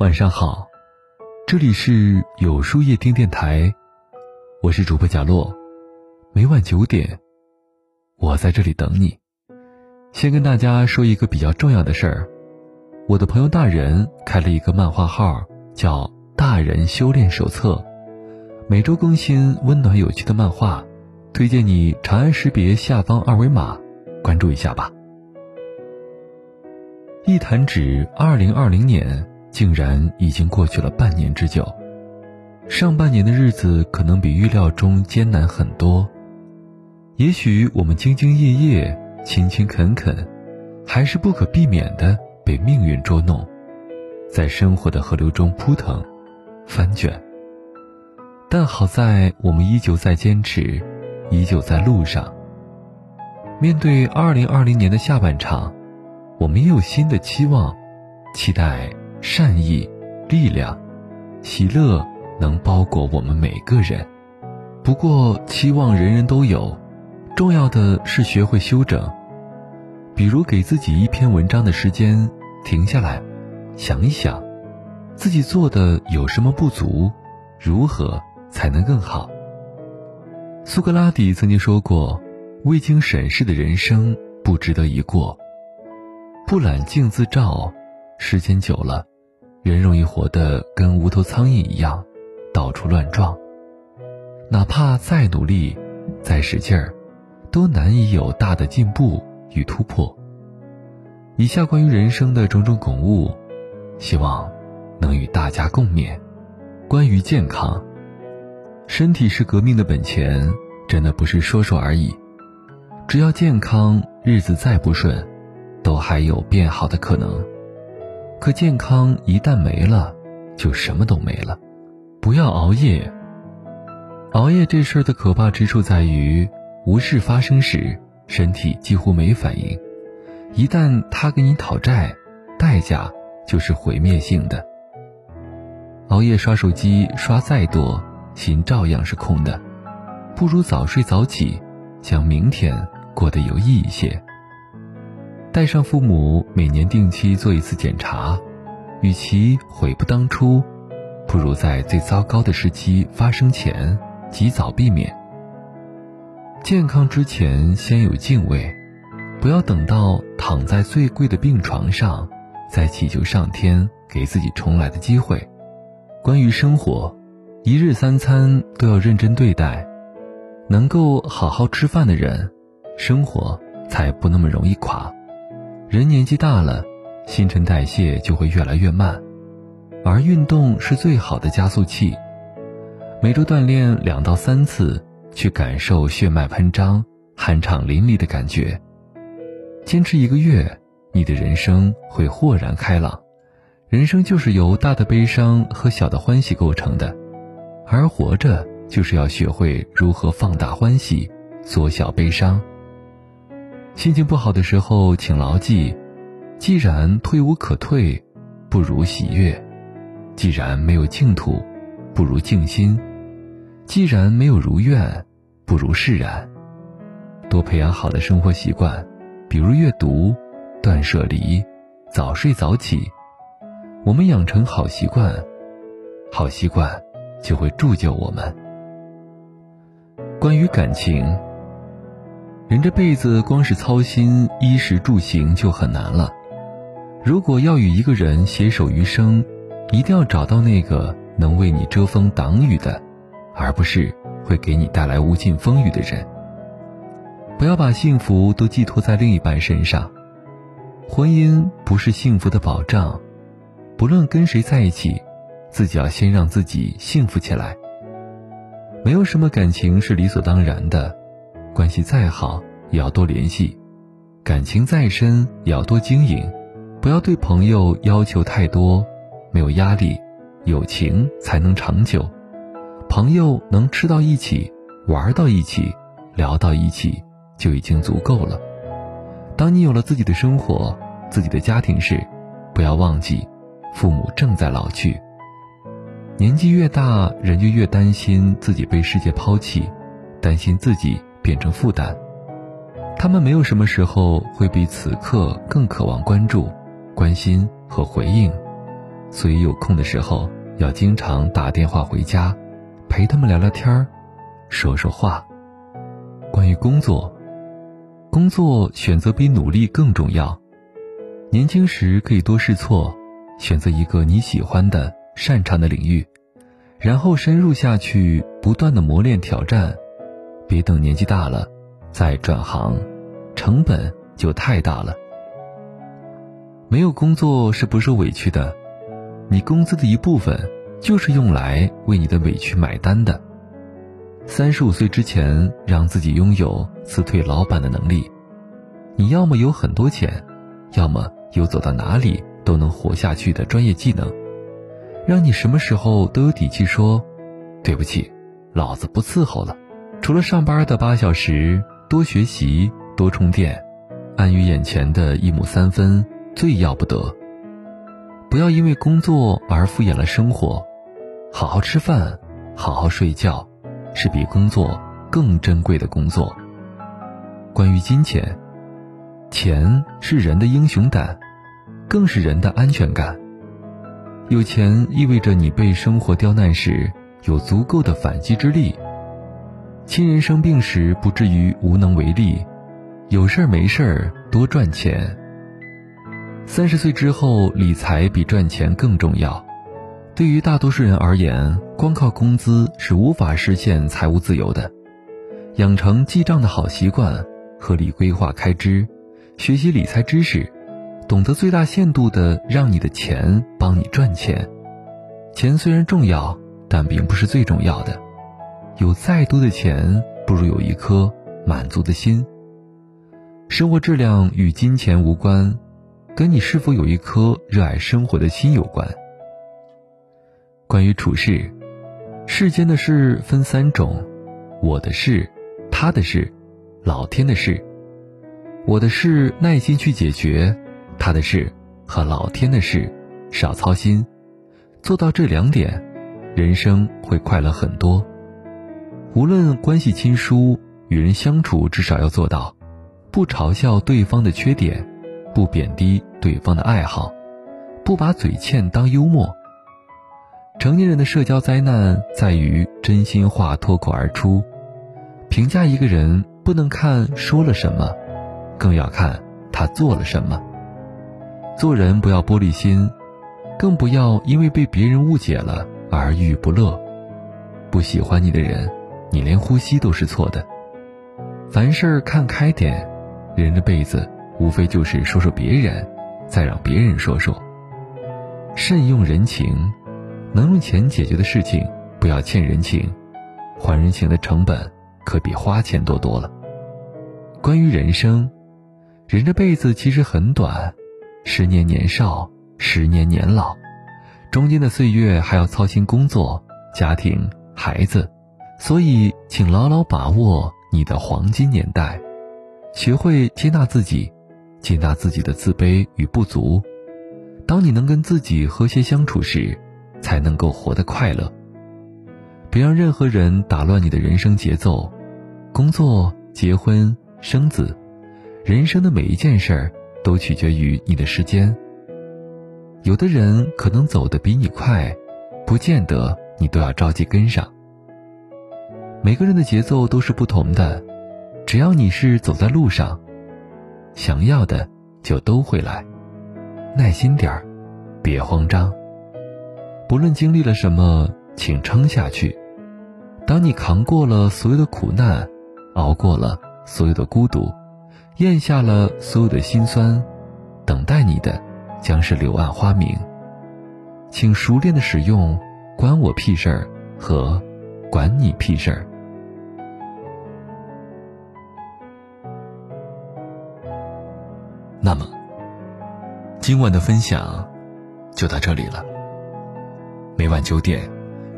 晚上好，这里是有书夜听电台，我是主播贾洛，每晚九点，我在这里等你。先跟大家说一个比较重要的事儿，我的朋友大人开了一个漫画号，叫《大人修炼手册》，每周更新温暖有趣的漫画，推荐你长按识别下方二维码关注一下吧。一弹指，二零二零年。竟然已经过去了半年之久。上半年的日子可能比预料中艰难很多。也许我们兢兢业业、勤勤恳恳，还是不可避免的被命运捉弄，在生活的河流中扑腾、翻卷。但好在我们依旧在坚持，依旧在路上。面对二零二零年的下半场，我们也有新的期望，期待。善意、力量、喜乐能包裹我们每个人。不过，期望人人都有，重要的是学会休整。比如，给自己一篇文章的时间，停下来，想一想，自己做的有什么不足，如何才能更好。苏格拉底曾经说过：“未经审视的人生不值得一过。”不揽镜自照，时间久了。人容易活得跟无头苍蝇一样，到处乱撞。哪怕再努力，再使劲儿，都难以有大的进步与突破。以下关于人生的种种感悟，希望能与大家共勉。关于健康，身体是革命的本钱，真的不是说说而已。只要健康，日子再不顺，都还有变好的可能。可健康一旦没了，就什么都没了。不要熬夜。熬夜这事儿的可怕之处在于，无事发生时，身体几乎没反应；一旦他给你讨债，代价就是毁灭性的。熬夜刷手机刷再多，心照样是空的。不如早睡早起，将明天过得有意义些。带上父母，每年定期做一次检查，与其悔不当初，不如在最糟糕的时期发生前及早避免。健康之前先有敬畏，不要等到躺在最贵的病床上，再祈求上天给自己重来的机会。关于生活，一日三餐都要认真对待，能够好好吃饭的人，生活才不那么容易垮。人年纪大了，新陈代谢就会越来越慢，而运动是最好的加速器。每周锻炼两到三次，去感受血脉喷张、酣畅淋漓的感觉。坚持一个月，你的人生会豁然开朗。人生就是由大的悲伤和小的欢喜构成的，而活着就是要学会如何放大欢喜，缩小悲伤。心情不好的时候，请牢记：既然退无可退，不如喜悦；既然没有净土，不如静心；既然没有如愿，不如释然。多培养好的生活习惯，比如阅读、断舍离、早睡早起。我们养成好习惯，好习惯就会铸就我们。关于感情。人这辈子光是操心衣食住行就很难了，如果要与一个人携手余生，一定要找到那个能为你遮风挡雨的，而不是会给你带来无尽风雨的人。不要把幸福都寄托在另一半身上，婚姻不是幸福的保障，不论跟谁在一起，自己要先让自己幸福起来。没有什么感情是理所当然的。关系再好，也要多联系；感情再深，也要多经营。不要对朋友要求太多，没有压力，友情才能长久。朋友能吃到一起，玩到一起，聊到一起，就已经足够了。当你有了自己的生活，自己的家庭时，不要忘记，父母正在老去。年纪越大，人就越担心自己被世界抛弃，担心自己。变成负担，他们没有什么时候会比此刻更渴望关注、关心和回应。所以有空的时候要经常打电话回家，陪他们聊聊天儿，说说话。关于工作，工作选择比努力更重要。年轻时可以多试错，选择一个你喜欢的、擅长的领域，然后深入下去，不断的磨练挑战。别等年纪大了再转行，成本就太大了。没有工作是不受委屈的，你工资的一部分就是用来为你的委屈买单的。三十五岁之前，让自己拥有辞退老板的能力。你要么有很多钱，要么有走到哪里都能活下去的专业技能，让你什么时候都有底气说：“对不起，老子不伺候了。”除了上班的八小时，多学习，多充电，安于眼前的一亩三分最要不得。不要因为工作而敷衍了生活，好好吃饭，好好睡觉。是比工作更珍贵的工作。关于金钱，钱是人的英雄胆，更是人的安全感。有钱意味着你被生活刁难时有足够的反击之力，亲人生病时不至于无能为力，有事儿没事儿多赚钱。三十岁之后，理财比赚钱更重要。对于大多数人而言，光靠工资是无法实现财务自由的。养成记账的好习惯，合理规划开支，学习理财知识，懂得最大限度的让你的钱帮你赚钱。钱虽然重要，但并不是最重要的。有再多的钱，不如有一颗满足的心。生活质量与金钱无关，跟你是否有一颗热爱生活的心有关。关于处事，世间的事分三种：我的事、他的事、老天的事。我的事耐心去解决，他的事和老天的事少操心。做到这两点，人生会快乐很多。无论关系亲疏，与人相处至少要做到：不嘲笑对方的缺点，不贬低对方的爱好，不把嘴欠当幽默。成年人的社交灾难在于真心话脱口而出。评价一个人，不能看说了什么，更要看他做了什么。做人不要玻璃心，更不要因为被别人误解了而郁不乐。不喜欢你的人，你连呼吸都是错的。凡事看开点，人这辈子无非就是说说别人，再让别人说说。慎用人情。能用钱解决的事情，不要欠人情，还人情的成本可比花钱多多了。关于人生，人这辈子其实很短，十年年少，十年年老，中间的岁月还要操心工作、家庭、孩子，所以请牢牢把握你的黄金年代，学会接纳自己，接纳自己的自卑与不足。当你能跟自己和谐相处时，才能够活得快乐。别让任何人打乱你的人生节奏。工作、结婚、生子，人生的每一件事儿都取决于你的时间。有的人可能走得比你快，不见得你都要着急跟上。每个人的节奏都是不同的，只要你是走在路上，想要的就都会来。耐心点儿，别慌张。不论经历了什么，请撑下去。当你扛过了所有的苦难，熬过了所有的孤独，咽下了所有的辛酸，等待你的将是柳暗花明。请熟练的使用“关我屁事儿”和“管你屁事儿”。那么，今晚的分享就到这里了。每晚九点，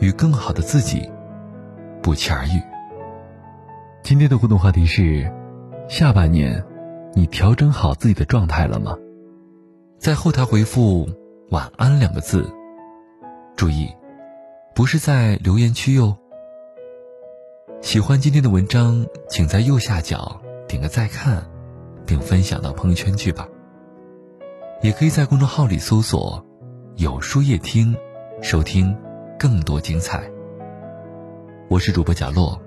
与更好的自己不期而遇。今天的互动话题是：下半年，你调整好自己的状态了吗？在后台回复“晚安”两个字，注意，不是在留言区哟。喜欢今天的文章，请在右下角点个再看，并分享到朋友圈去吧。也可以在公众号里搜索。有书夜听，收听更多精彩。我是主播贾洛，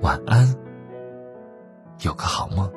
晚安，有个好梦。